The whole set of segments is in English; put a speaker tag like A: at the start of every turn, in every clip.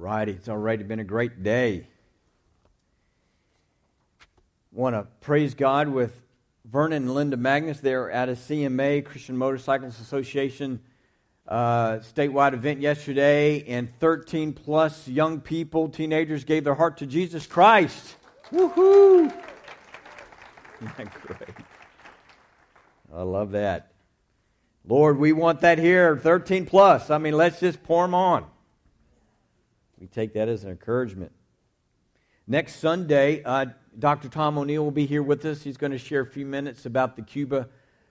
A: righty, it's already been a great day. Want to praise God with Vernon and Linda Magnus. They're at a CMA, Christian Motorcycles Association, uh, statewide event yesterday, and 13 plus young people, teenagers, gave their heart to Jesus Christ. Woohoo! Isn't great? I love that. Lord, we want that here, 13 plus. I mean, let's just pour them on. We take that as an encouragement. Next Sunday, uh, Dr. Tom O'Neill will be here with us. He's going to share a few minutes about the Cuba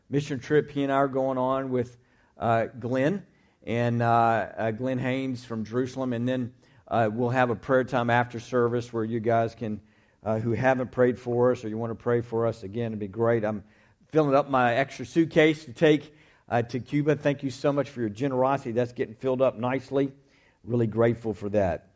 A: mission trip he and I are going on with uh, Glenn and uh, uh Glenn Haynes from Jerusalem. And then uh, we'll have a prayer time after service where you guys can, uh, who haven't prayed for us or you want to pray for us, again, it'd be great. I'm filling up my extra suitcase to take to Cuba. Thank you so much for your generosity. That's getting filled up nicely. Really grateful for that.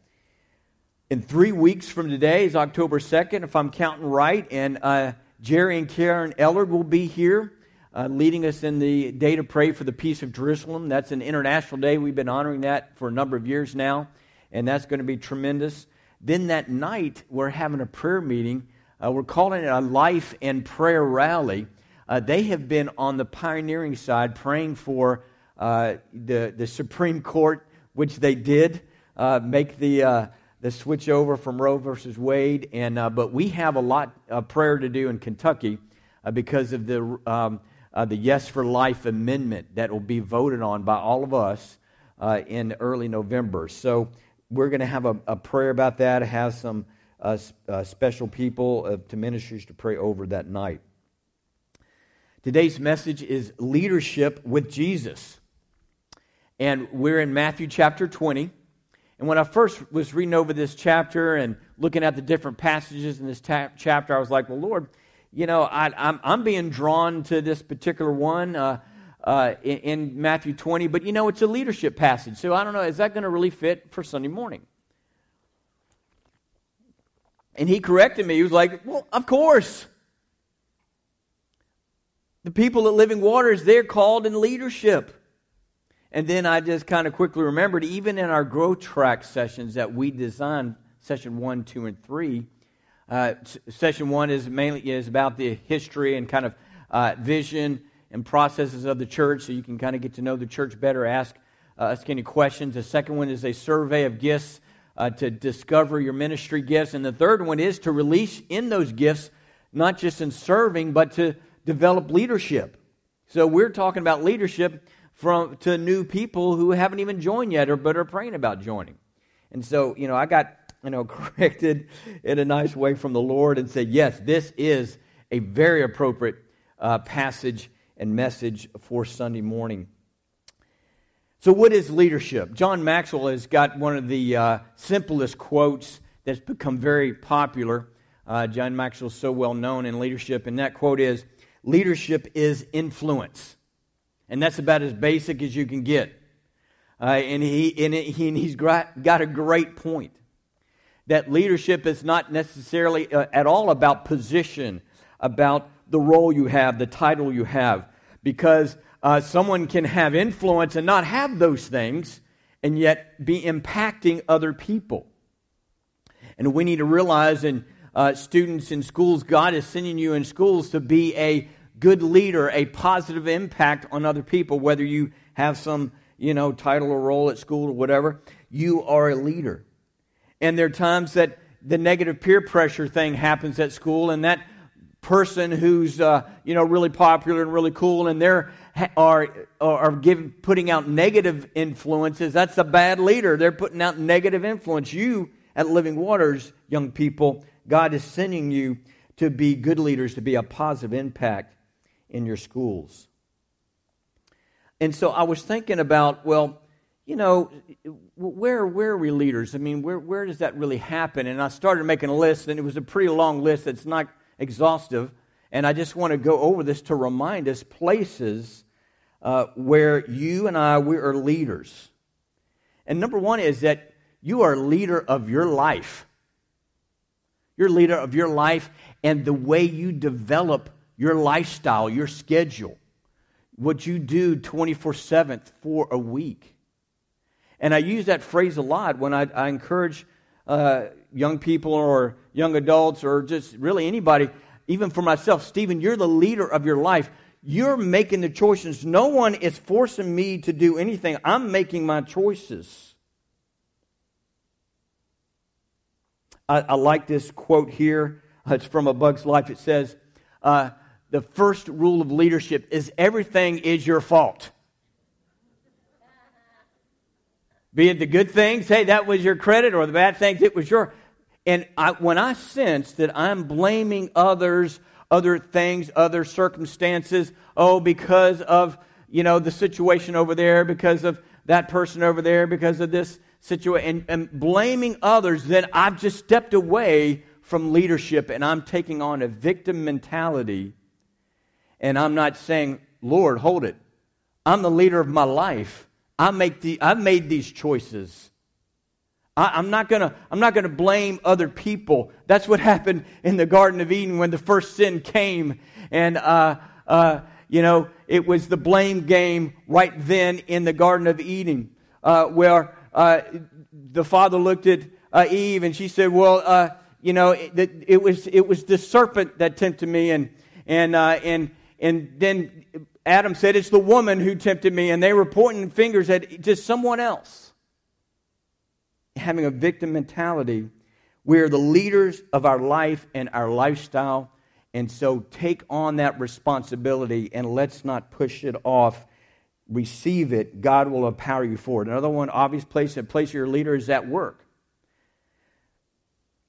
A: In three weeks from today is October 2nd, if I'm counting right, and uh, Jerry and Karen Ellard will be here uh, leading us in the day to pray for the peace of Jerusalem. That's an international day. We've been honoring that for a number of years now, and that's going to be tremendous. Then that night, we're having a prayer meeting. Uh, we're calling it a life and prayer rally. Uh, they have been on the pioneering side praying for uh, the, the Supreme Court which they did uh, make the, uh, the switch over from Roe versus Wade. And, uh, but we have a lot of prayer to do in Kentucky uh, because of the, um, uh, the Yes for Life amendment that will be voted on by all of us uh, in early November. So we're going to have a, a, prayer about that, have some special people to ministries to pray over that night. Today's message is leadership with Jesus. And we're in Matthew chapter 20. And when I first was reading over this chapter and looking at the different passages in this ta- chapter, I was like, well, Lord, you know, I, am being drawn to this particular one uh, uh, in, in Matthew 20, but you know, it's a leadership passage. So I don't know, is that going to really fit for Sunday morning? And he corrected me. He was like, well, of course. The people at Living Waters, they're called in leadership. And then I just kind of quickly remembered, even in our growth track sessions that we designed, session one, two, and three, uh, session one is mainly is about the history and kind of uh, vision and processes of the church, so you can kind of get to know the church better, ask uh, ask any questions. The second one is a survey of gifts uh, to discover your ministry gifts, and the third one is to release in those gifts, not just in serving, but to develop leadership. So we're talking about leadership from to new people who haven't even joined yet or but are praying about joining. And so, you know, I got, you know, corrected in a nice way from the Lord and said, yes, this is a very appropriate uh, passage and message for Sunday morning. So, what is leadership? John Maxwell has got one of the uh, simplest quotes that's become very popular. Uh, John Maxwell is so well known in leadership, and that quote is Leadership is influence. And that's about as basic as you can get. Uh, and he, and, he, and he's got, got a great point that leadership is not necessarily uh, at all about position, about the role you have, the title you have, because uh, someone can have influence and not have those things and yet be impacting other people. And we need to realize, in uh, students in schools, God is sending you in schools to be a good leader, a positive impact on other people, whether you have some, you know, title or role at school or whatever, you are a leader. And there are times that the negative peer pressure thing happens at school, and that person who's uh, you know really popular and really cool, and they're are are giving putting out negative influences. That's a bad leader. They're putting out negative influence. You at Living Waters, young people, God is sending you to be good leaders, to be a positive impact in your schools. And so I was thinking about, well, you know, where, where are we leaders? I mean, where, where does that really happen? And I started making a list, and it was a pretty long list that's not exhaustive. And I just want to go over this to remind us places uh, where you and I, we are leaders. And number one is that you are leader of your life. You're leader of your life and the way you develop your lifestyle, your schedule, what you do 24 7 for a week. And I use that phrase a lot when I, I encourage uh, young people or young adults or just really anybody, even for myself. Stephen, you're the leader of your life. You're making the choices. No one is forcing me to do anything. I'm making my choices. I, I like this quote here. It's from A Bug's Life. It says, uh, The first rule of leadership is everything is your fault. Be it the good things, hey, that was your credit, or the bad things, it was your. And I, when I sense that I'm blaming others, other things, other circumstances, oh, because of, you know, the situation over there, because of that person over there, because of this situation, and, and blaming others, then I've just stepped away from leadership and I'm taking on a victim mentality. And I'm not saying, Lord, hold it. I'm the leader of my life. I make the, I've made these choices. I, am not gonna I'm not gonna blame other people. That's what happened in the Garden of Eden when the first sin came, and uh, uh, you know it was the blame game right then in the Garden of Eden, uh, where uh, the father looked at uh, Eve and she said, "Well, uh, you know it, it, was it was the serpent that tempted me," and and and and then Adam said, It's the woman who tempted me, and they were pointing fingers at just someone else. Having a victim mentality. We're the leaders of our life and our lifestyle, and so take on that responsibility and let's not push it off. Receive it. God will empower you for it. Another one, obvious place, a place your leader is at work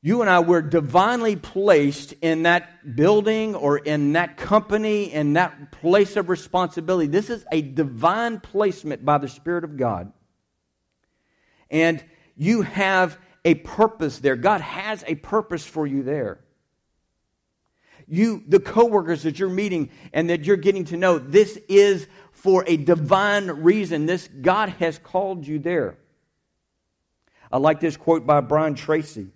A: you and I were divinely placed in that building or in that company, in that place of responsibility. This is a divine placement by the Spirit of God. And you have a purpose there. God has a purpose for you there. You, the coworkers that you're meeting and that you're getting to know, this is for a divine reason. This God has called you there. I like this quote by Brian Tracy.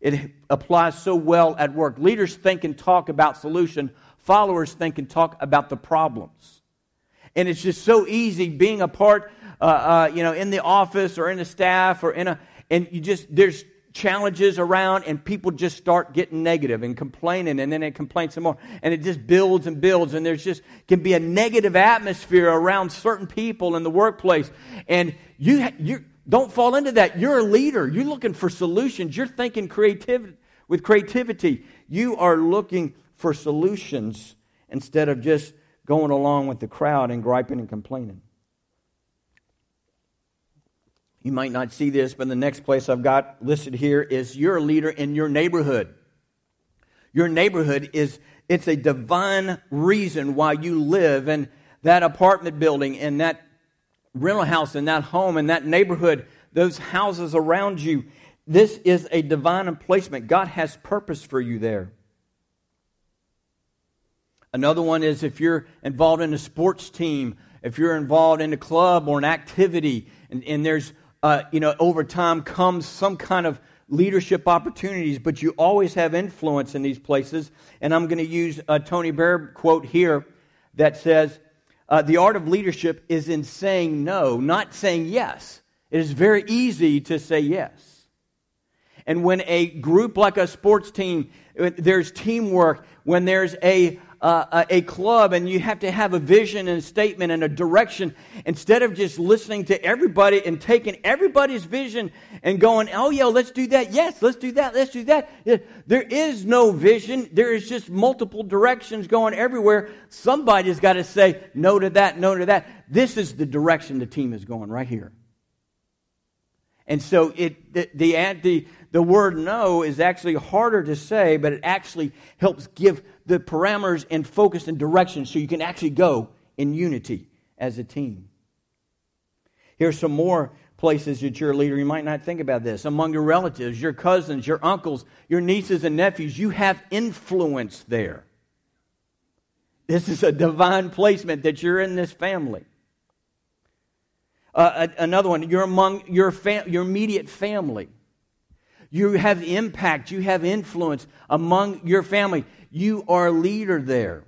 A: It applies so well at work. Leaders think and talk about solution. Followers think and talk about the problems. And it's just so easy being a part, uh, uh, you know, in the office or in the staff or in a, and you just, there's challenges around and people just start getting negative and complaining and then they complain some more and it just builds and builds and there's just can be a negative atmosphere around certain people in the workplace and you you don't fall into that. You're a leader. You're looking for solutions. You're thinking creativity with creativity. You are looking for solutions instead of just going along with the crowd and griping and complaining. You might not see this, but the next place I've got listed here is you're a leader in your neighborhood. Your neighborhood is it's a divine reason why you live in that apartment building in that rental house, in that home, in that neighborhood, those houses around you. This is a divine emplacement. God has purpose for you there. Another one is if you're involved in a sports team, if you're involved in a club or an activity, and, and there's, uh, you know, over time comes some kind of leadership opportunities, but you always have influence in these places. And I'm going to use a Tony Blair quote here that says, uh, the art of leadership is in saying no, not saying yes. It is very easy to say yes. And when a group like a sports team, there's teamwork, when there's a uh, a club and you have to have a vision and a statement and a direction instead of just listening to everybody and taking everybody's vision and going, oh, yeah, let's do that. Yes, let's do that. Let's do that. There is no vision. There is just multiple directions going everywhere. Somebody's got to say no to that, no to that. This is the direction the team is going right here. And so it, the, the, the, the word no is actually harder to say, but it actually helps give the parameters and focus and direction so you can actually go in unity as a team. Here's some more places that you're a leader. You might not think about this. Among your relatives, your cousins, your uncles, your nieces and nephews, you have influence there. This is a divine placement that you're in this family. Uh, another one, you're among your, fam- your immediate family. You have impact, you have influence among your family. You are a leader there.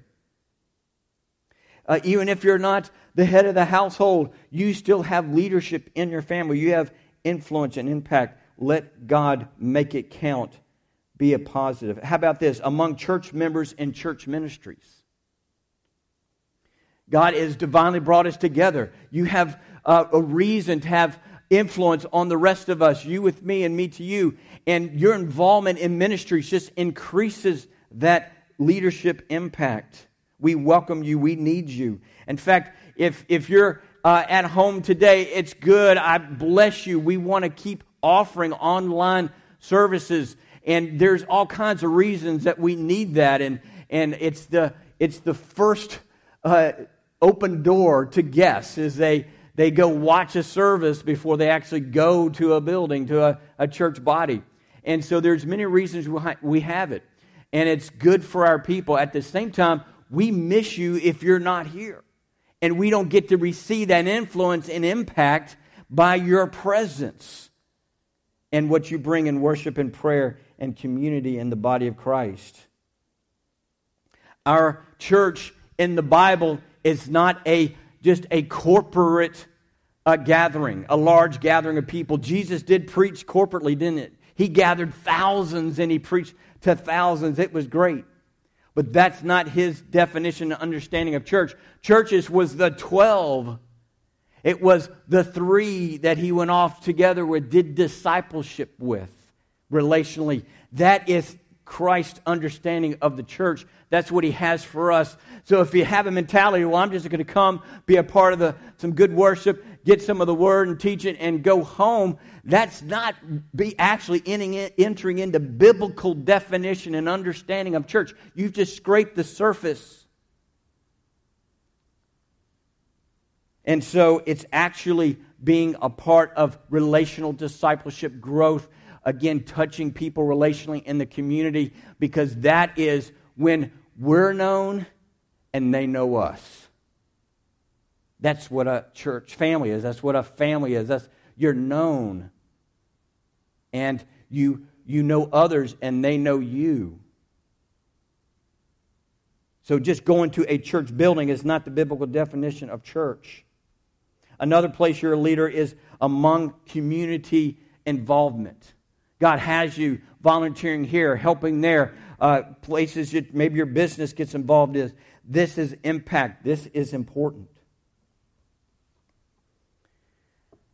A: uh, even if you're not the head of the household, you still have leadership in your family. You have influence and impact. Let God make it count. Be a positive. How about this? Among church members and church ministries. God has divinely brought us together. You have uh, a reason to have influence on the rest of us, you with me and me to you. And your involvement in ministries just increases that leadership impact. We welcome you. We need you. In fact, if, if you're uh, at home today, it's good. I bless you. We want to keep offering online services. And there's all kinds of reasons that we need that. And, and it's, the, it's the first uh, open door to guests is they they go watch a service before they actually go to a building, to a, a church body. And so there's many reasons we have it. And it's good for our people. At the same time, we miss you if you're not here. And we don't get to receive that influence and impact by your presence and what you bring in worship and prayer and community in the body of Christ. Our church in the Bible is not a just a corporate uh, gathering, a large gathering of people. Jesus did preach corporately, didn't it? He gathered thousands and he preached to thousands. It was great. But that's not his definition and understanding of church. Churches was the 12. It was the three that he went off together with, did discipleship with relationally. That is Christ's understanding of the church. That's what he has for us. So if you have a mentality, well, I'm just going to come, be a part of the, some good worship, get some of the word and teach it, and go home, that's not be actually entering into biblical definition and understanding of church. You've just scraped the surface. And so it's actually being a part of relational discipleship growth, again, touching people relationally in the community, because that is when we're known and they know us. That's what a church family is. That's what a family is. That's you're known. And you you know others and they know you. So just going to a church building is not the biblical definition of church. Another place you're a leader is among community involvement. God has you volunteering here, helping there, uh, places that maybe your business gets involved in. This is impact. This is important.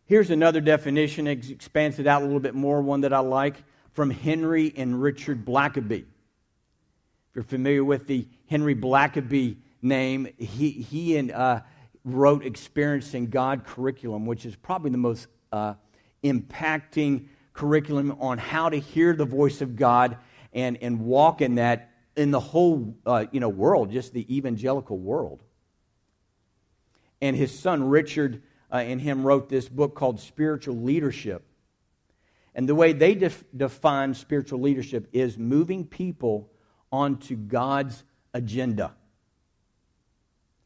A: Here's another definition, expands it out a little bit more, one that I like from Henry and Richard Blackaby. If you're familiar with the Henry Blackaby name, he, he and, uh, wrote Experiencing God curriculum, which is probably the most uh, impacting curriculum on how to hear the voice of God and, and walk in that in the whole uh, you know, world, just the evangelical world. And his son Richard uh, and him wrote this book called Spiritual Leadership. And the way they def- define spiritual leadership is moving people onto God's agenda.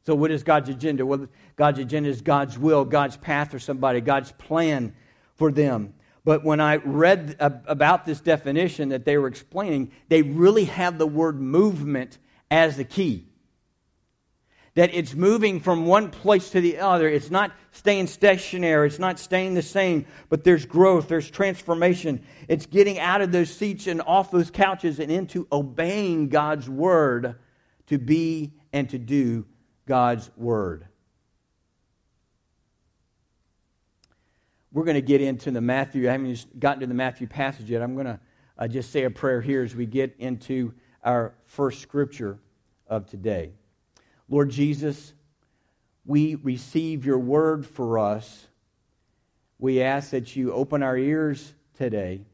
A: So, what is God's agenda? Well, God's agenda is God's will, God's path for somebody, God's plan for them. But when I read about this definition that they were explaining, they really have the word movement as the key. That it's moving from one place to the other. It's not staying stationary. It's not staying the same, but there's growth, there's transformation. It's getting out of those seats and off those couches and into obeying God's word to be and to do God's word. We're going to get into the Matthew. I haven't gotten to the Matthew passage yet. I'm going to uh, just say a prayer here as we get into our first scripture of today. Lord Jesus, we receive your word for us. We ask that you open our ears today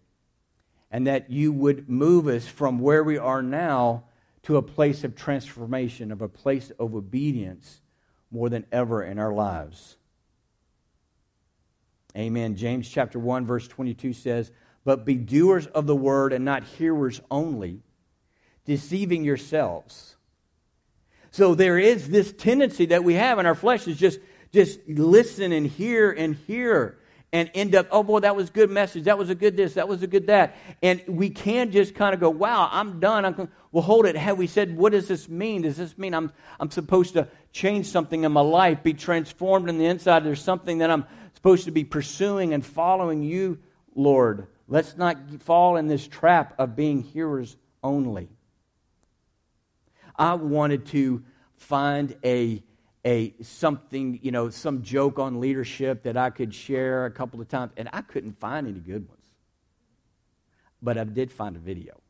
A: and that you would move us from where we are now to a place of transformation, of a place of obedience more than ever in our lives. Amen. James chapter 1 verse 22 says, "But be doers of the word and not hearers only, deceiving yourselves." So there is this tendency that we have in our flesh is just just listen and hear and hear and end up, oh boy, that was a good message. That was a good this. That was a good that. And we can just kind of go, wow, I'm done. I'm well, hold it. Have we said, what does this mean? Does this mean I'm, I'm supposed to change something in my life, be transformed in the inside. There's something that I'm supposed to be pursuing and following you, Lord. Let's not fall in this trap of being hearers only. I wanted to find a a something, you know, some joke on leadership that I could share a couple of times, and I couldn't find any good ones. But I did find a video.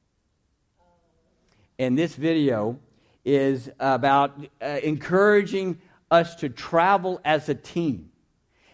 A: And this video is about uh, encouraging us to travel as a team.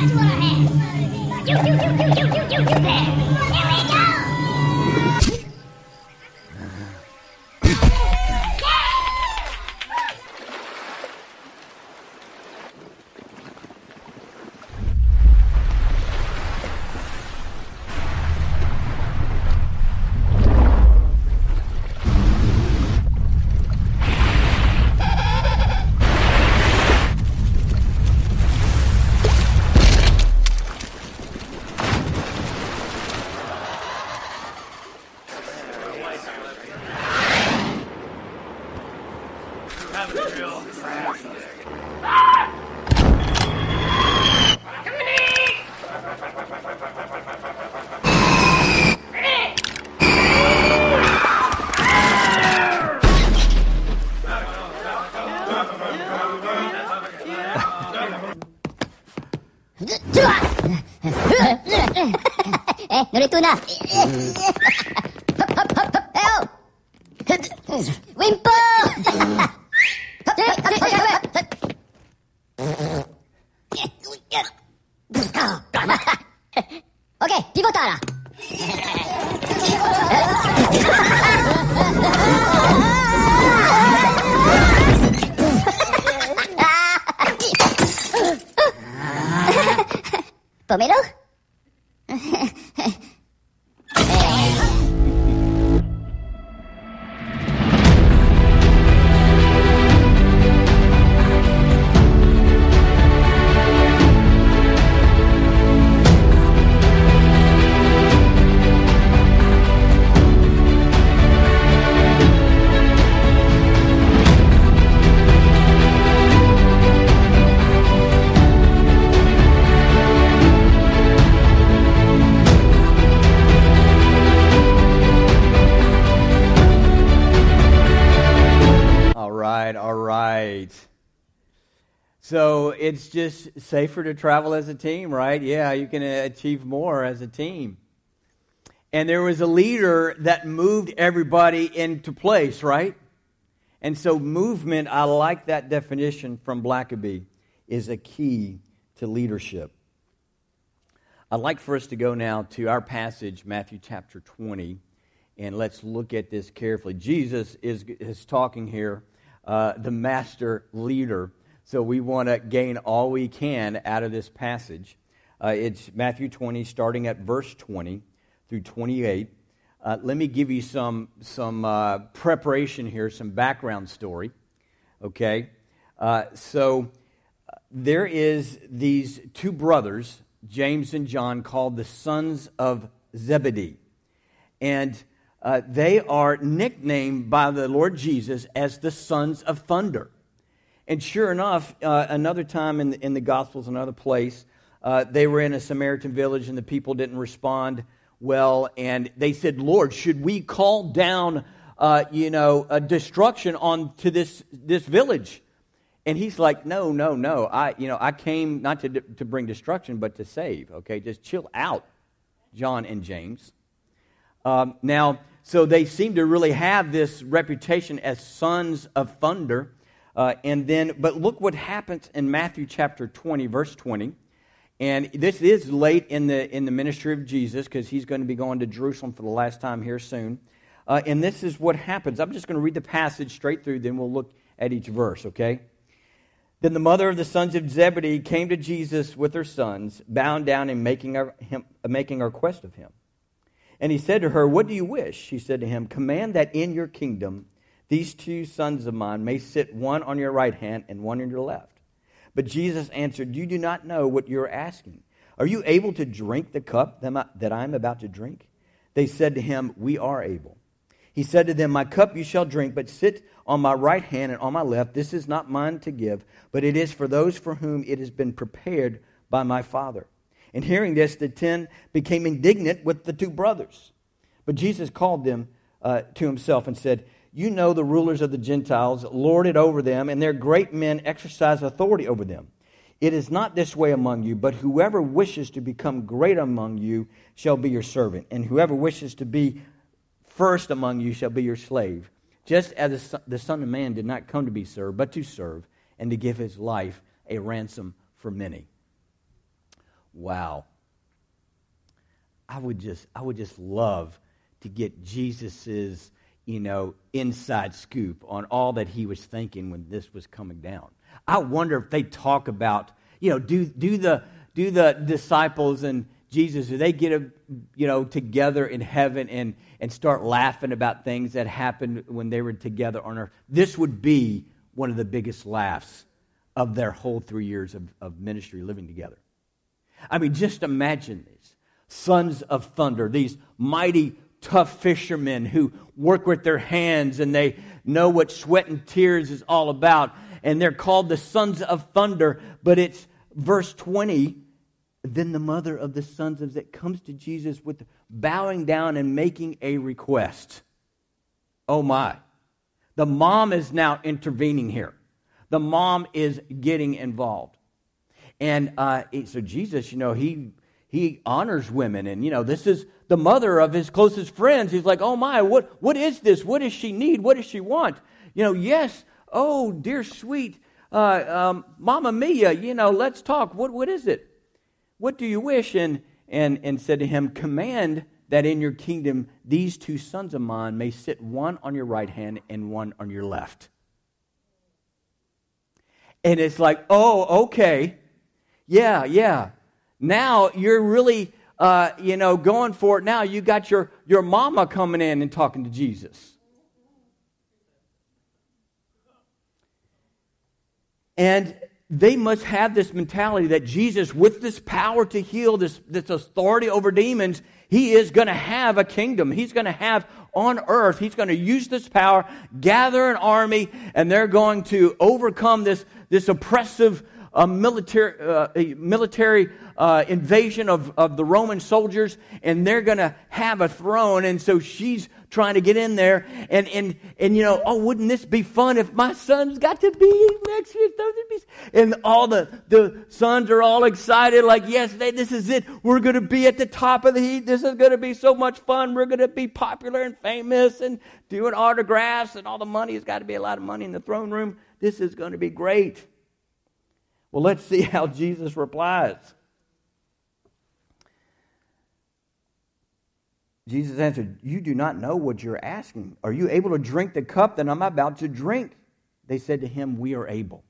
A: That's what I. You, you, you, you, you, you, you, you. 좋아! 노래 또 나! 왼발! It's just safer to travel as a team, right? Yeah, you can achieve more as a team. And there was a leader that moved everybody into place, right? And so movement, I like that definition from Blackaby, is a key to leadership. I'd like for us to go now to our passage, Matthew chapter 20, and let's look at this carefully. Jesus is, is talking here, uh, the master leader. So we want to gain all we can out of this passage. Uh, it's Matthew 20, starting at verse 20 through 28. Uh, let me give you some, some uh, preparation here, some background story. Okay? Uh, so uh, there is these two brothers, James and John, called the sons of Zebedee. And uh, they are nicknamed by the Lord Jesus as the sons of thunder. And sure enough, uh, another time in the, in the Gospels, another place, uh, they were in a Samaritan village and the people didn't respond well. And they said, Lord, should we call down, uh, you know, a destruction on to this, this village? And he's like, no, no, no. I, you know, I came not to, to bring destruction, but to save. Okay, just chill out, John and James. Um, now, so they seem to really have this reputation as sons of thunder. Uh, and then, but look what happens in Matthew chapter 20, verse 20. And this is late in the, in the ministry of Jesus because he's going to be going to Jerusalem for the last time here soon. Uh, and this is what happens. I'm just going to read the passage straight through, then we'll look at each verse, okay? Then the mother of the sons of Zebedee came to Jesus with her sons, bowing down and making a, him, making a request of him. And he said to her, What do you wish? She said to him, Command that in your kingdom these two sons of mine may sit one on your right hand and one on your left. But Jesus answered, You do not know what you're asking. Are you able to drink the cup that I am about to drink? They said to him, We are able. He said to them, My cup you shall drink, but sit on my right hand and on my left. This is not mine to give, but it is for those for whom it has been prepared by my Father. And hearing this, the ten became indignant with the two brothers. But Jesus called them uh, to himself and said, You know the rulers of the Gentiles lord it over them, and their great men exercise authority over them. It is not this way among you, but whoever wishes to become great among you shall be your servant, and whoever wishes to be first among you shall be your slave. Just as the Son of Man did not come to be served, but to serve, and to give his life a ransom for many. Wow. I would just, I would just love to get Jesus's, you know, inside scoop on all that he was thinking when this was coming down. I wonder if they talk about, you know, do, do, the, do the disciples and Jesus, do they get, a, you know, together in heaven and, and start laughing about things that happened when they were together on earth? This would be one of the biggest laughs of their whole three years of, of ministry living together. I mean, just imagine these sons of thunder, these mighty, tough fishermen who work with their hands and they know what sweat and tears is all about. And they're called the sons of thunder, but it's verse 20. Then the mother of the sons of that comes to Jesus with bowing down and making a request. Oh my. The mom is now intervening here. The mom is getting involved. And uh, so Jesus, you know, he he honors women, and you know, this is the mother of his closest friends. He's like, oh my, what what is this? What does she need? What does she want? You know, yes, oh dear sweet uh, um, Mama Mia, you know, let's talk. What what is it? What do you wish? And and and said to him, command that in your kingdom these two sons of mine may sit one on your right hand and one on your left. And it's like, oh, okay. Yeah, yeah. Now you're really, uh, you know, going for it now. You got your, your mama coming in and talking to Jesus. And they must have this mentality that Jesus, with this power to heal, this, this authority over demons, he is going to have a kingdom. He's going to have on earth, he's going to use this power, gather an army, and they're going to overcome this, this oppressive a military, uh, a military uh, invasion of, of the Roman soldiers, and they're going to have a throne. And so she's trying to get in there. And, and, and you know, oh, wouldn't this be fun if my sons got to be next year? And all the, the sons are all excited, like, yes, they, this is it. We're going to be at the top of the heat. This is going to be so much fun. We're going to be popular and famous and doing autographs, and all the money has got to be a lot of money in the throne room. This is going to be great. Well, let's see how Jesus replies. Jesus answered, You do not know what you're asking. Are you able to drink the cup that I'm about to drink? They said to him, We are able.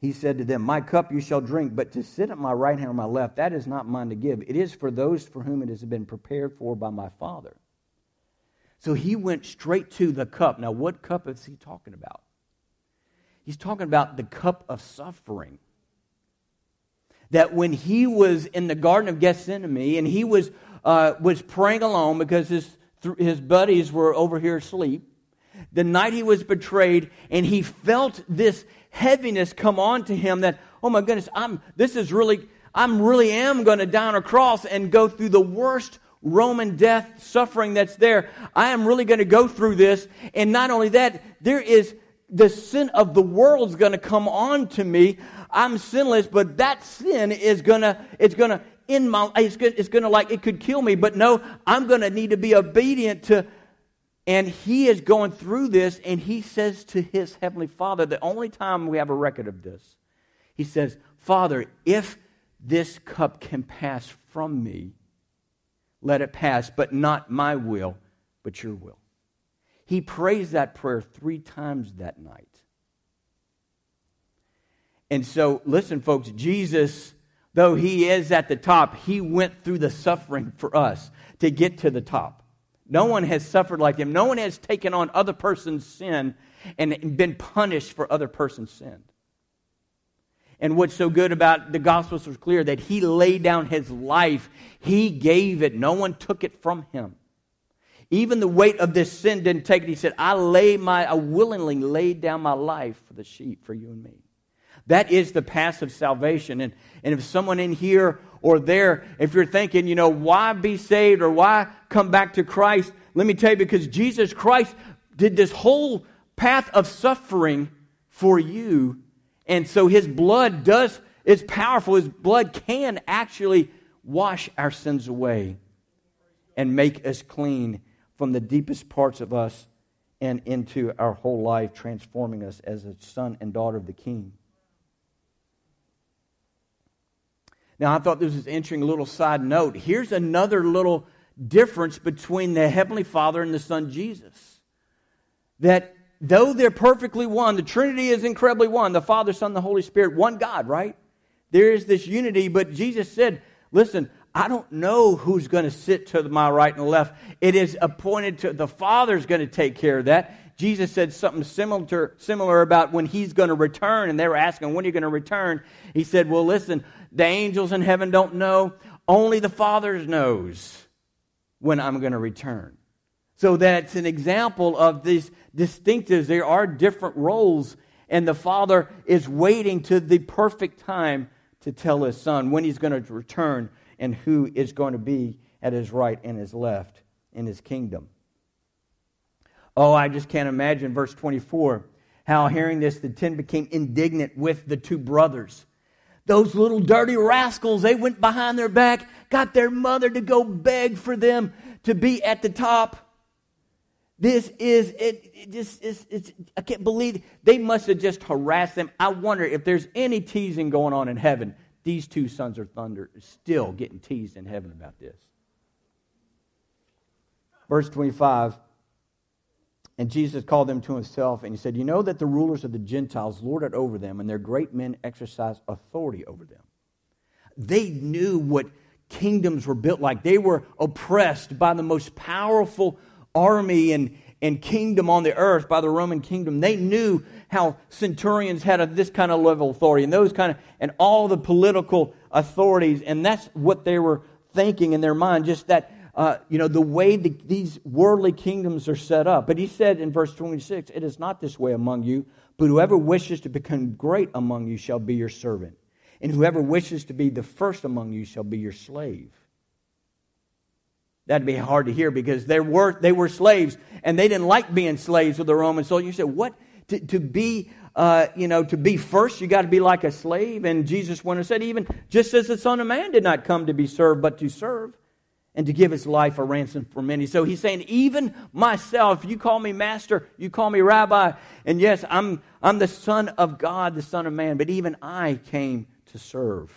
A: He said to them, My cup you shall drink, but to sit at my right hand or my left, that is not mine to give. It is for those for whom it has been prepared for by my Father. So he went straight to the cup. Now, what cup is he talking about? He's talking about the cup of suffering. That when he was in the Garden of Gethsemane and he was, uh, was praying alone because his, his buddies were over here asleep, the night he was betrayed, and he felt this heaviness come on to him that, oh my goodness, I'm, this is really, I'm really am going to die on a cross and go through the worst Roman death suffering that's there. I am really going to go through this. And not only that, there is the sin of the world's going to come on to me. I'm sinless, but that sin is going to, it's going to, in my, it's going, it's going to like, it could kill me, but no, I'm going to need to be obedient to, and he is going through this, and he says to his heavenly father, the only time we have a record of this, he says, Father, if this cup can pass from me, let it pass, but not my will, but your will. He prays that prayer three times that night. And so, listen, folks, Jesus, though he is at the top, he went through the suffering for us to get to the top. No one has suffered like him. No one has taken on other person's sin and been punished for other person's sin. And what's so good about the Gospels was clear that he laid down his life. He gave it. No one took it from him. Even the weight of this sin didn't take it. He said, I lay my, I willingly laid down my life for the sheep, for you and me. That is the path of salvation. And, and if someone in here or there, if you're thinking, you know, why be saved or why come back to Christ, let me tell you, because Jesus Christ did this whole path of suffering for you. And so his blood does, is powerful. His blood can actually wash our sins away and make us clean from the deepest parts of us and into our whole life, transforming us as a son and daughter of the King. Now, I thought this was an interesting little side note. Here's another little difference between the Heavenly Father and the Son Jesus. That though they're perfectly one, the Trinity is incredibly one the Father, Son, the Holy Spirit, one God, right? There is this unity, but Jesus said, Listen, I don't know who's going to sit to my right and left. It is appointed to the Father's going to take care of that. Jesus said something similar, similar about when he's going to return, and they were asking, When are you going to return? He said, Well, listen, the angels in heaven don't know. Only the Father knows when I'm going to return. So that's an example of these distinctives. There are different roles, and the Father is waiting to the perfect time to tell his Son when he's going to return and who is going to be at his right and his left in his kingdom. Oh, I just can't imagine verse 24 how hearing this, the ten became indignant with the two brothers. Those little dirty rascals, they went behind their back, got their mother to go beg for them to be at the top. This is, it, it just, it's, it's, I can't believe they must have just harassed them. I wonder if there's any teasing going on in heaven. These two sons of thunder still getting teased in heaven about this. Verse 25 and Jesus called them to himself and he said, You know that the rulers of the Gentiles lord it over them, and their great men exercise authority over them. They knew what kingdoms were built like. They were oppressed by the most powerful army and, and kingdom on the earth, by the Roman kingdom. They knew how centurions had a, this kind of level of authority and those kind of, and all the political authorities. And that's what they were thinking in their mind, just that uh, you know, the way the, these worldly kingdoms are set up. But he said in verse 26, It is not this way among you, but whoever wishes to become great among you shall be your servant. And whoever wishes to be the first among you shall be your slave. That'd be hard to hear because they were, they were slaves and they didn't like being slaves of the Roman soldiers. You said, What? To, to be uh, you know, to be first, you got to be like a slave. And Jesus went and said, even just as the Son of Man did not come to be served, but to serve and to give his life a ransom for many. So he's saying, even myself, you call me master, you call me rabbi, and yes, I'm, I'm the Son of God, the Son of Man, but even I came to serve.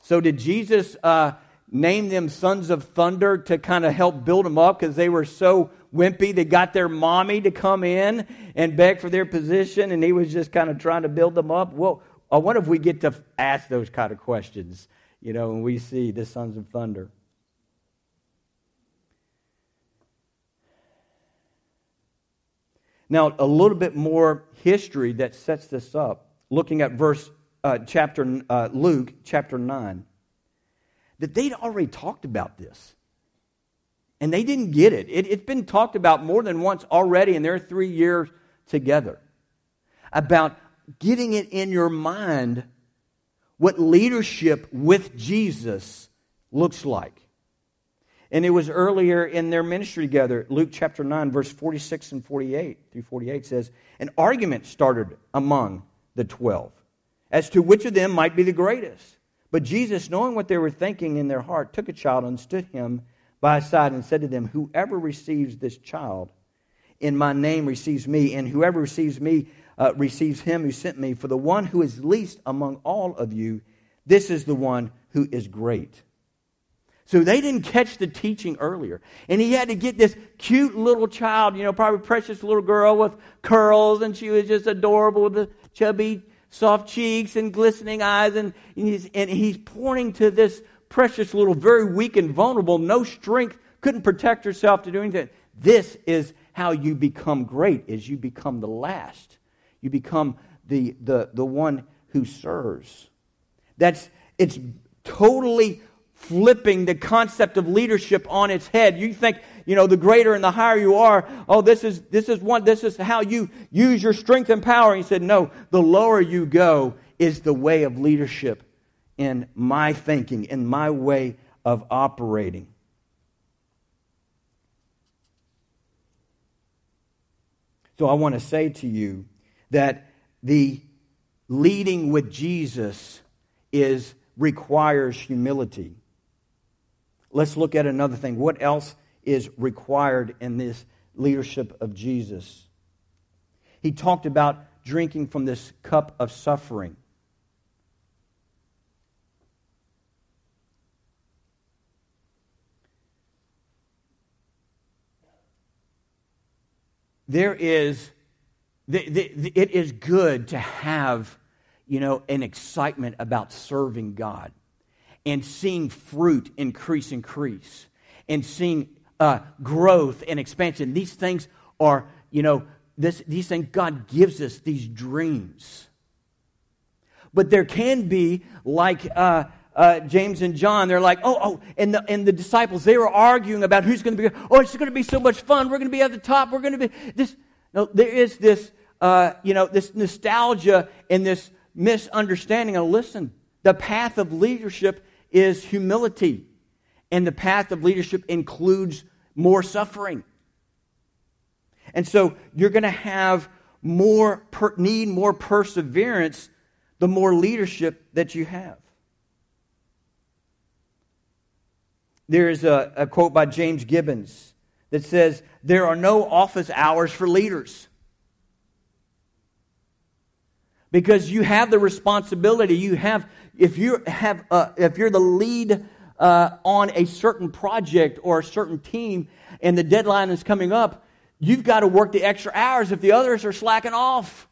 A: So did Jesus uh, name them sons of thunder to kind of help build them up because they were so wimpy? They got their mommy to come in and beg for their position, and he was just kind of trying to build them up. Well, I wonder if we get to ask those kind of questions, you know, when we see the sons of thunder. Now, a little bit more history that sets this up, looking at verse uh, chapter uh, Luke chapter nine, that they'd already talked about this, and they didn't get it. it. It's been talked about more than once already in their three years together about getting it in your mind what leadership with Jesus looks like. And it was earlier in their ministry together, Luke chapter 9, verse 46 and 48 through 48 says, An argument started among the twelve as to which of them might be the greatest. But Jesus, knowing what they were thinking in their heart, took a child and stood him by his side and said to them, Whoever receives this child in my name receives me, and whoever receives me uh, receives him who sent me. For the one who is least among all of you, this is the one who is great. So they didn't catch the teaching earlier. And he had to get this cute little child, you know, probably precious little girl with curls, and she was just adorable with the chubby, soft cheeks and glistening eyes. And, and, he's, and he's pointing to this precious little, very weak and vulnerable, no strength, couldn't protect herself to do anything. This is how you become great, is you become the last. You become the, the, the one who serves. That's, it's totally flipping the concept of leadership on its head. You think, you know, the greater and the higher you are, oh, this is, this is one, this is how you use your strength and power. he said, no, the lower you go is the way of leadership in my thinking, in my way of operating. So I want to say to you that the leading with Jesus is requires humility. Let's look at another thing. What else is required in this leadership of Jesus? He talked about drinking from this cup of suffering. There is, it is good to have, you know, an excitement about serving God and seeing fruit increase, increase, and seeing uh, growth and expansion. These things are, you know, this, these things, God gives us these dreams. But there can be, like uh, uh, James and John, they're like, oh, oh, and the, and the disciples, they were arguing about who's going to be, oh, it's going to be so much fun. We're going to be at the top. We're going to be this. No, there is this, uh, you know, this nostalgia and this misunderstanding. Now, listen, the path of leadership is humility. And the path of leadership includes more suffering. And so you're going to have more, per, need more perseverance the more leadership that you have. There's a, a quote by James Gibbons that says, There are no office hours for leaders because you have the responsibility you have if you have uh, if you're the lead uh, on a certain project or a certain team and the deadline is coming up you've got to work the extra hours if the others are slacking off.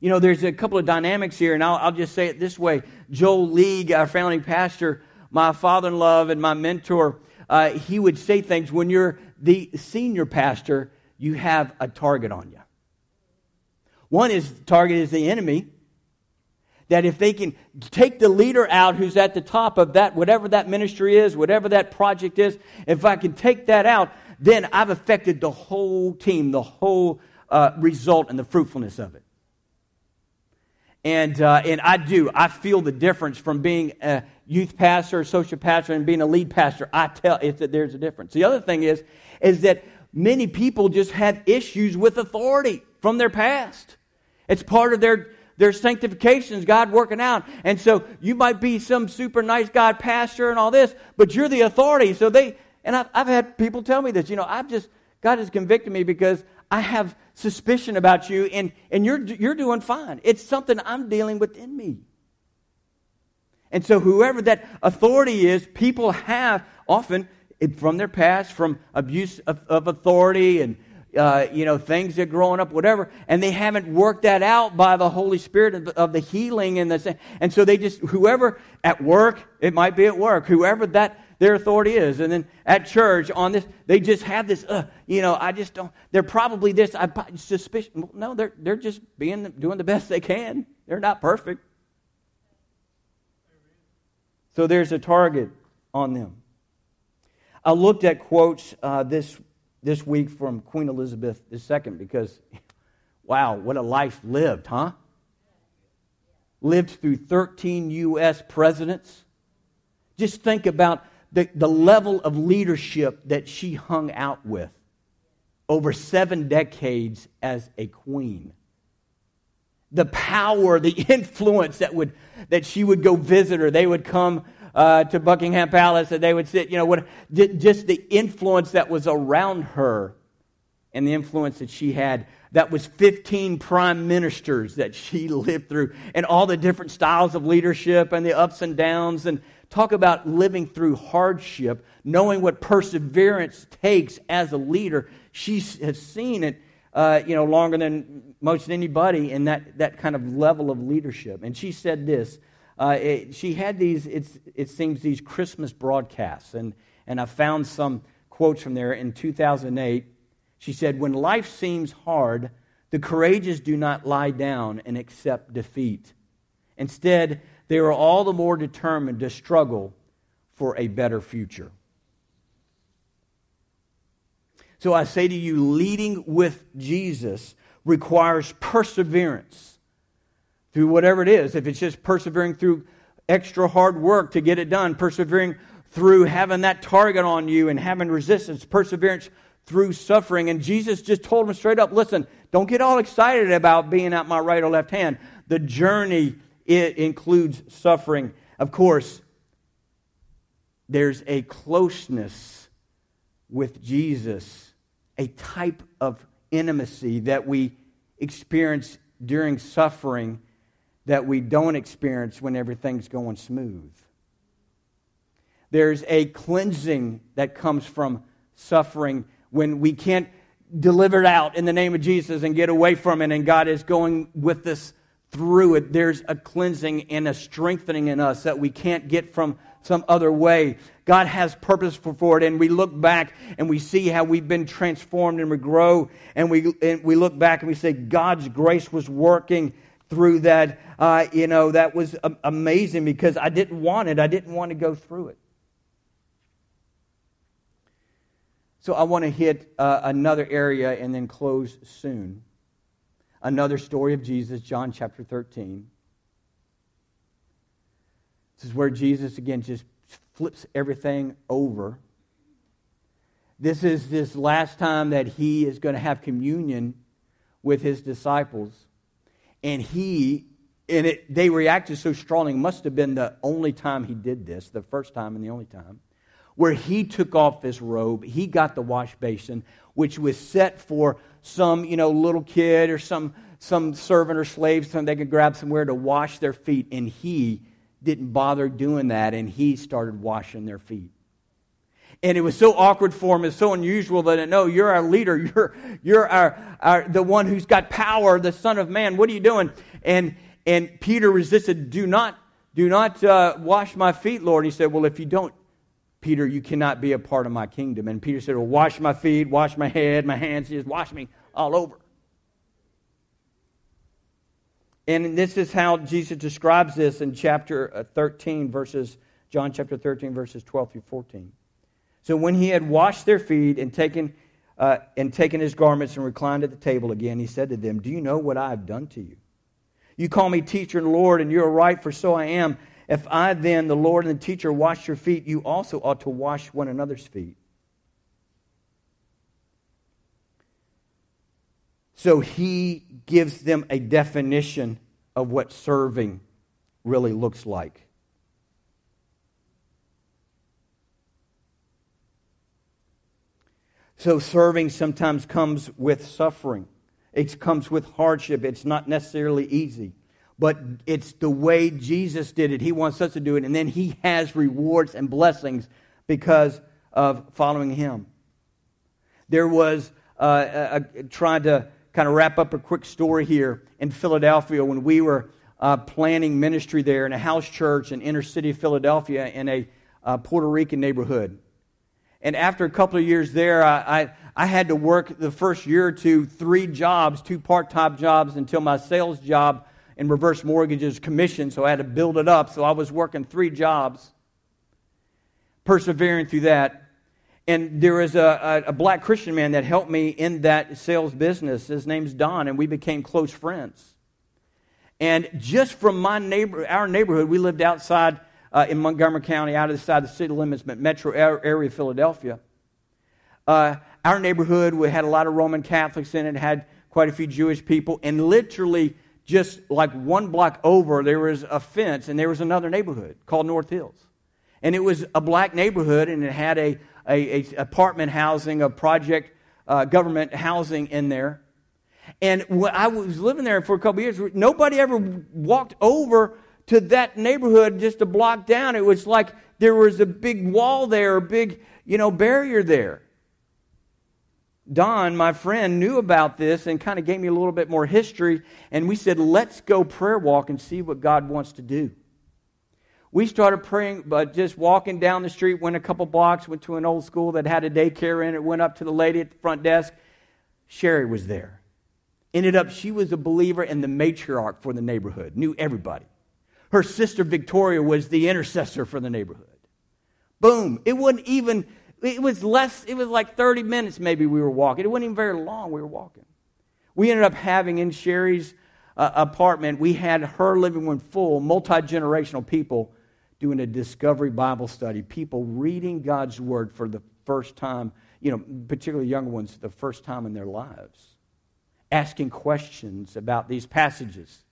A: You know there's a couple of dynamics here and i'll, I'll just say it this way. Joel league our founding pastor my father-in-law and my mentor uh, he would say things when you're the senior pastor you have a target on you. One is target is the enemy. That if they can take the leader out who's at the top of that, whatever that ministry is, whatever that project is, if I can take that out, then I've affected the whole team, the whole uh, result, and the fruitfulness of it. And, uh, and I do. I feel the difference from being a youth pastor, social pastor, and being a lead pastor. I tell it's that there's a difference. The other thing is, is that many people just have issues with authority from their past. It's part of their, their sanctifications, God working out. And so you might be some super nice God pastor and all this, but you're the authority. So they, and I've, I've had people tell me this, you know, I've just, God has convicted me because I have suspicion about you and, and you're, you're doing fine. It's something I'm dealing with in me. And so, whoever that authority is, people have often from their past, from abuse of, of authority and uh, you know, things they're growing up, whatever, and they haven't worked that out by the Holy Spirit of the, healing and the, and so they just whoever at work, it might be at work, whoever that their authority is, and then at church on this, they just have this, uh, you know, I just don't. They're probably this. I suspicion. No, they're they're just being doing the best they can. They're not perfect. So there's a target on them. I looked at quotes uh, this this week from Queen Elizabeth II because, wow, what a life lived, huh? Lived through 13 U.S. presidents. Just think about the, the level of leadership that she hung out with over seven decades as a queen. The power, the influence that, would, that she would go visit her. They would come uh, to Buckingham Palace and they would sit, you know, what, just the influence that was around her and the influence that she had. That was 15 prime ministers that she lived through and all the different styles of leadership and the ups and downs and talk about living through hardship, knowing what perseverance takes as a leader. She has seen it, uh, you know, longer than most anybody in that, that kind of level of leadership. And she said this. Uh, it, she had these, it seems, these Christmas broadcasts. And, and I found some quotes from there in 2008. She said, When life seems hard, the courageous do not lie down and accept defeat. Instead, they are all the more determined to struggle for a better future. So I say to you, leading with Jesus requires perseverance through whatever it is. If it's just persevering through extra hard work to get it done, persevering through having that target on you and having resistance, perseverance through suffering. And Jesus just told him straight up listen, don't get all excited about being at my right or left hand. The journey it includes suffering. Of course, there's a closeness with Jesus, a type of intimacy that we experience during suffering that we don't experience when everything's going smooth. There's a cleansing that comes from suffering when we can't deliver it out in the name of Jesus and get away from it, and God is going with us through it, there's a cleansing and a strengthening in us that we can't get from some other way. God has purpose for it, and we look back and we see how we've been transformed and we grow, and we, and we look back and we say, God's grace was working through that. Uh, you know, that was amazing because I didn't want it, I didn't want to go through it. So I want to hit uh, another area and then close soon another story of Jesus, John chapter 13. This is where Jesus, again, just flips everything over. This is this last time that he is going to have communion with his disciples. And he, and it, they reacted so strongly, it must have been the only time he did this, the first time and the only time, where he took off his robe, he got the wash basin, which was set for some, you know, little kid or some, some servant or slave, so they could grab somewhere to wash their feet. And he didn't bother doing that, and he started washing their feet. And it was so awkward for him, it's so unusual that no, you're our leader, you're, you're our, our, the one who's got power, the Son of Man. What are you doing? And, and Peter resisted, Do not, do not uh, wash my feet, Lord. And he said, Well, if you don't, Peter, you cannot be a part of my kingdom. And Peter said, Well, wash my feet, wash my head, my hands, just wash me all over. And this is how Jesus describes this in chapter uh, 13, verses, John chapter 13, verses 12 through 14. So when he had washed their feet and taken, uh, and taken his garments and reclined at the table again, he said to them, Do you know what I have done to you? You call me teacher and Lord, and you are right, for so I am. If I then, the Lord and the teacher, wash your feet, you also ought to wash one another's feet. So he gives them a definition of what serving really looks like. So serving sometimes comes with suffering. It comes with hardship. It's not necessarily easy but it's the way Jesus did it. He wants us to do it, and then He has rewards and blessings because of following Him. There was, uh, a, a, trying to kind of wrap up a quick story here in Philadelphia when we were uh, planning ministry there in a house church in inner city Philadelphia in a uh, Puerto Rican neighborhood. And after a couple of years there, I, I, I had to work the first year or two, three jobs, two part time jobs until my sales job in reverse mortgages commission, so I had to build it up. So I was working three jobs, persevering through that. And there was a, a, a, black Christian man that helped me in that sales business. His name's Don, and we became close friends. And just from my neighbor, our neighborhood, we lived outside uh, in Montgomery County, out of the side of the city limits, but metro area Philadelphia. Uh, our neighborhood we had a lot of Roman Catholics in it, had quite a few Jewish people, and literally just like one block over, there was a fence, and there was another neighborhood called North Hills. And it was a black neighborhood, and it had a, a, a apartment housing, a project uh, government housing in there. And I was living there for a couple years, nobody ever walked over to that neighborhood just a block down, it was like there was a big wall there, a big, you know, barrier there. Don, my friend, knew about this and kind of gave me a little bit more history. And we said, let's go prayer walk and see what God wants to do. We started praying, but just walking down the street, went a couple blocks, went to an old school that had a daycare in it, went up to the lady at the front desk. Sherry was there. Ended up, she was a believer and the matriarch for the neighborhood, knew everybody. Her sister Victoria was the intercessor for the neighborhood. Boom. It wasn't even it was less, it was like 30 minutes maybe we were walking. It wasn't even very long we were walking. We ended up having in Sherry's uh, apartment, we had her living room full, multi generational people doing a discovery Bible study, people reading God's word for the first time, you know, particularly young ones, the first time in their lives, asking questions about these passages.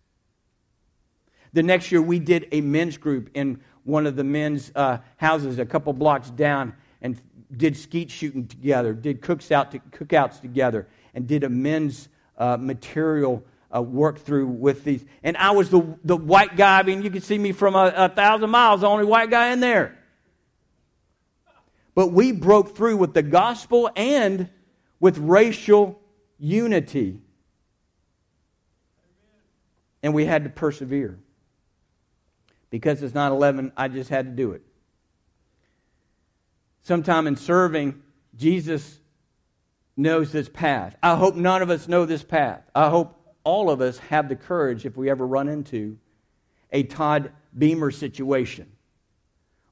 A: The next year, we did a men's group in one of the men's uh, houses a couple blocks down and did skeet shooting together, did cooks out to, cookouts together, and did a men's uh, material uh, work through with these. And I was the, the white guy. I mean, you can see me from a, a thousand miles, the only white guy in there. But we broke through with the gospel and with racial unity. And we had to persevere. Because it's 9 11, I just had to do it sometime in serving, Jesus knows this path. I hope none of us know this path. I hope all of us have the courage if we ever run into a Todd Beamer situation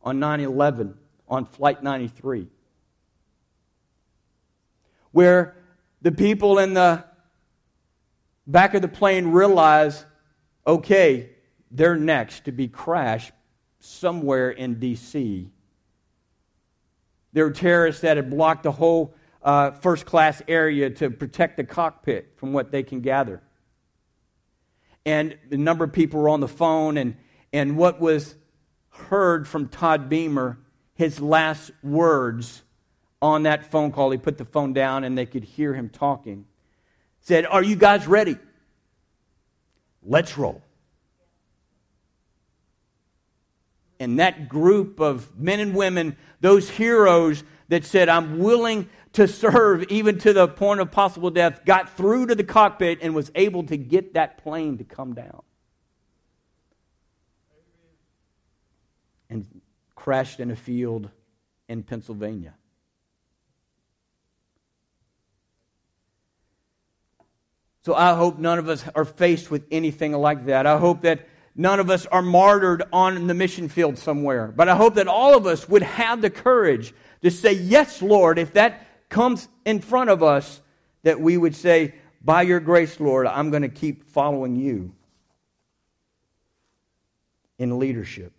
A: on 9 11, on Flight 93, where the people in the back of the plane realize okay, they're next to be crashed somewhere in D.C there were terrorists that had blocked the whole uh, first class area to protect the cockpit from what they can gather. And the number of people were on the phone, and, and what was heard from Todd Beamer, his last words on that phone call, he put the phone down and they could hear him talking, said, Are you guys ready? Let's roll. And that group of men and women, those heroes that said, I'm willing to serve even to the point of possible death, got through to the cockpit and was able to get that plane to come down. And crashed in a field in Pennsylvania. So I hope none of us are faced with anything like that. I hope that none of us are martyred on the mission field somewhere. But I hope that all of us would have the courage to say, Yes, Lord, if that comes in front of us, that we would say, By your grace, Lord, I'm going to keep following you in leadership.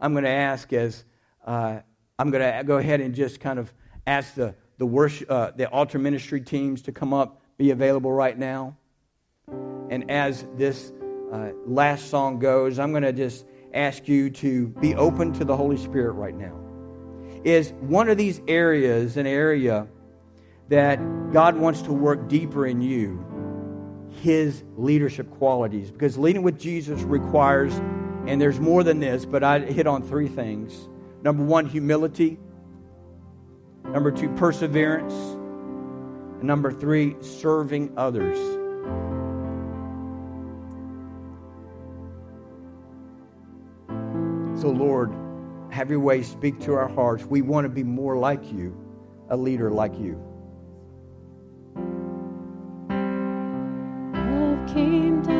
A: I'm going to ask as uh, I'm going to go ahead and just kind of ask the the worship, uh, the altar ministry teams to come up, be available right now. And as this uh, last song goes, I'm going to just ask you to be open to the Holy Spirit right now. Is one of these areas an area that God wants to work deeper in you? His leadership qualities. Because leading with Jesus requires, and there's more than this, but I hit on three things. Number one, humility. Number two, perseverance. And number three, serving others. So, Lord, have your way, speak to our hearts. We want to be more like you, a leader like you.
B: Love came down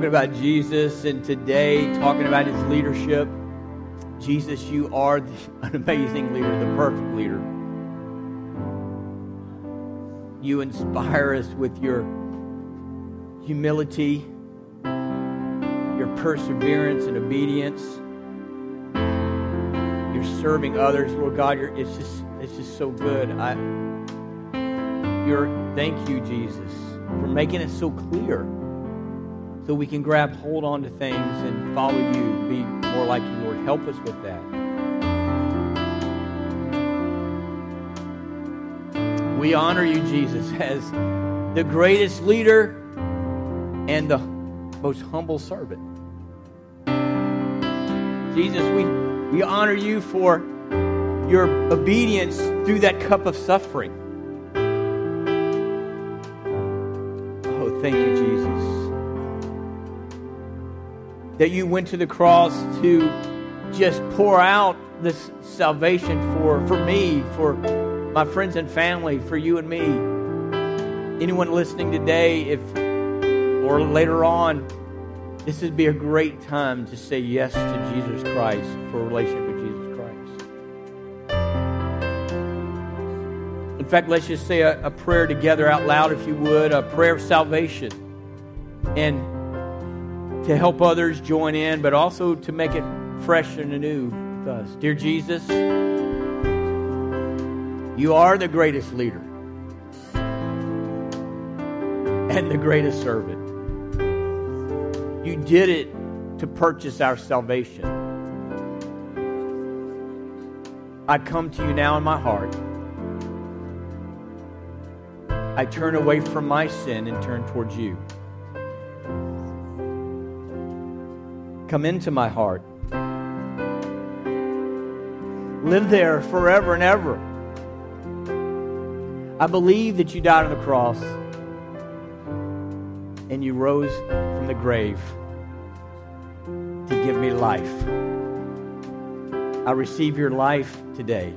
A: talking about Jesus and today talking about his leadership. Jesus, you are an amazing leader, the perfect leader. You inspire us with your humility, your perseverance and obedience. You're serving others, Lord God. You're, it's just it's just so good. I you're thank you, Jesus, for making it so clear so we can grab hold on to things and follow you, be more like you, Lord. Help us with that. We honor you, Jesus, as the greatest leader and the most humble servant. Jesus, we, we honor you for your obedience through that cup of suffering. Oh, thank you, Jesus that you went to the cross to just pour out this salvation for, for me, for my friends and family, for you and me. Anyone listening today, if or later on, this would be a great time to say yes to Jesus Christ for a relationship with Jesus Christ. In fact, let's just say a, a prayer together out loud, if you would, a prayer of salvation. And to help others join in, but also to make it fresh and anew with us. Dear Jesus, you are the greatest leader and the greatest servant. You did it to purchase our salvation. I come to you now in my heart. I turn away from my sin and turn towards you. Come into my heart. Live there forever and ever. I believe that you died on the cross and you rose from the grave to give me life. I receive your life today.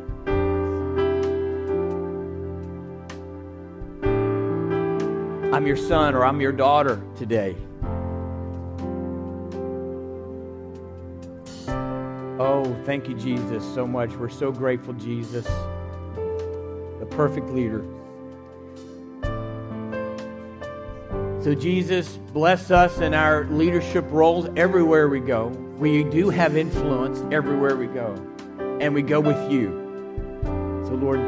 A: I'm your son or I'm your daughter today. Thank you, Jesus, so much. We're so grateful, Jesus, the perfect leader. So, Jesus, bless us in our leadership roles everywhere we go. We do have influence everywhere we go, and we go with you. So, Lord,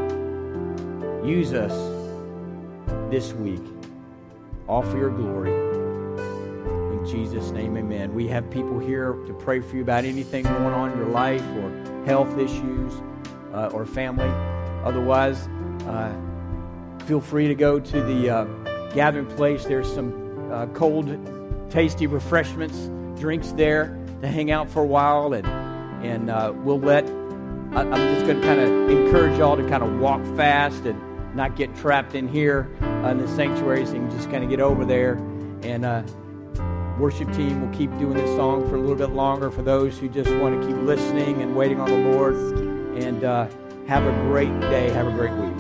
A: use us this week, all for your glory. Jesus' name, amen. We have people here to pray for you about anything going on in your life or health issues uh, or family. Otherwise, uh, feel free to go to the uh, gathering place. There's some uh, cold, tasty refreshments, drinks there to hang out for a while, and and uh, we'll let. I, I'm just going to kind of encourage y'all to kind of walk fast and not get trapped in here uh, in the you can just kind of get over there. And uh, worship team will keep doing this song for a little bit longer for those who just want to keep listening and waiting on the Lord. And uh, have a great day. Have a great week.